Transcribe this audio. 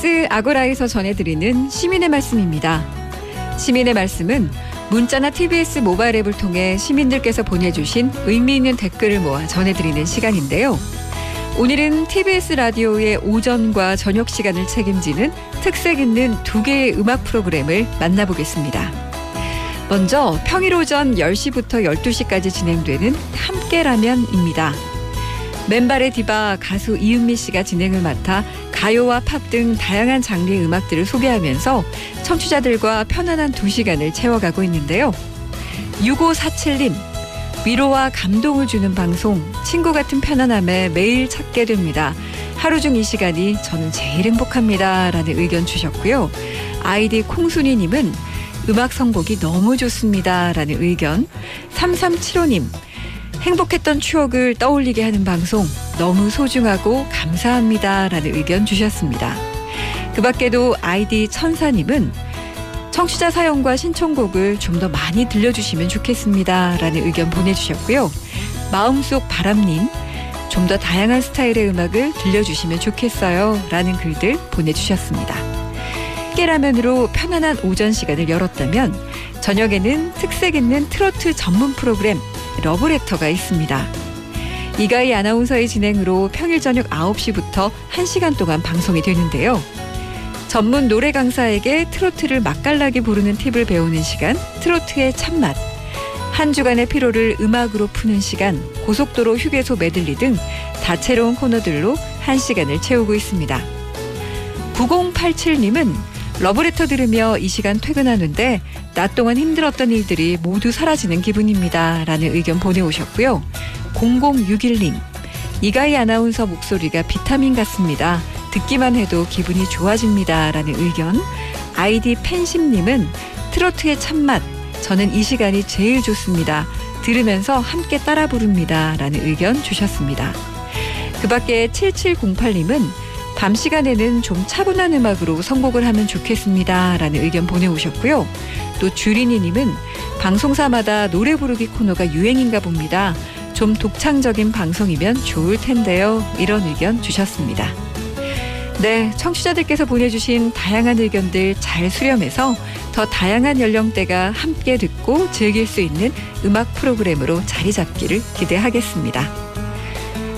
TBS 아고라에서 전해드리는 시민의 말씀입니다. 시민의 말씀은 문자나 TBS 모바일 앱을 통해 시민들께서 보내주신 의미 있는 댓글을 모아 전해드리는 시간인데요. 오늘은 TBS 라디오의 오전과 저녁 시간을 책임지는 특색 있는 두 개의 음악 프로그램을 만나보겠습니다. 먼저 평일 오전 10시부터 12시까지 진행되는 함께라면입니다. 맨발의 디바 가수 이은미 씨가 진행을 맡아 가요와 팝 등 다양한 장르의 음악들을 소개하면서 청취자들과 편안한 두 시간을 채워가고 있는데요. 6547님, 위로와 감동을 주는 방송, 친구 같은 편안함에 매일 찾게 됩니다. 하루 중 이 시간이 저는 제일 행복합니다. 라는 의견 주셨고요. 아이디 콩순이님은 음악 선곡이 너무 좋습니다. 라는 의견. 3375님, 행복했던 추억을 떠올리게 하는 방송 너무 소중하고 감사합니다. 라는 의견 주셨습니다. 그 밖에도 아이디 천사님은 청취자 사연과 신청곡을 좀 더 많이 들려주시면 좋겠습니다. 라는 의견 보내주셨고요. 마음속 바람님, 좀 더 다양한 스타일의 음악을 들려주시면 좋겠어요. 라는 글들 보내주셨습니다. 깨라면으로 편안한 오전 시간을 열었다면 저녁에는 특색 있는 트로트 전문 프로그램 러브레터가 있습니다. 이가희 아나운서의 진행으로 평일 저녁 9시부터 1시간 동안 방송이 되는데요. 전문 노래 강사에게 트로트를 맛깔나게 부르는 팁을 배우는 시간, 트로트의 참맛. 한 주간의 피로를 음악으로 푸는 시간, 고속도로 휴게소 메들리 등 다채로운 코너들로 한 시간을 채우고 있습니다. 9087님은 러브레터 들으며 이 시간 퇴근하는데 낮 동안 힘들었던 일들이 모두 사라지는 기분입니다. 라는 의견 보내오셨고요. 0061님. 이가희 아나운서 목소리가 비타민 같습니다. 듣기만 해도 기분이 좋아집니다. 라는 의견. 아이디 팬심님은 트로트의 참맛. 저는 이 시간이 제일 좋습니다. 들으면서 함께 따라 부릅니다. 라는 의견 주셨습니다. 그 밖에 7708님은 밤 시간에는 좀 차분한 음악으로 선곡을 하면 좋겠습니다. 라는 의견 보내오셨고요. 또 주린이님은 방송사마다 노래 부르기 코너가 유행인가 봅니다. 좀 독창적인 방송이면 좋을 텐데요. 이런 의견 주셨습니다. 네, 청취자들께서 보내주신 다양한 의견들 잘 수렴해서 더 다양한 연령대가 함께 듣고 즐길 수 있는 음악 프로그램으로 자리 잡기를 기대하겠습니다.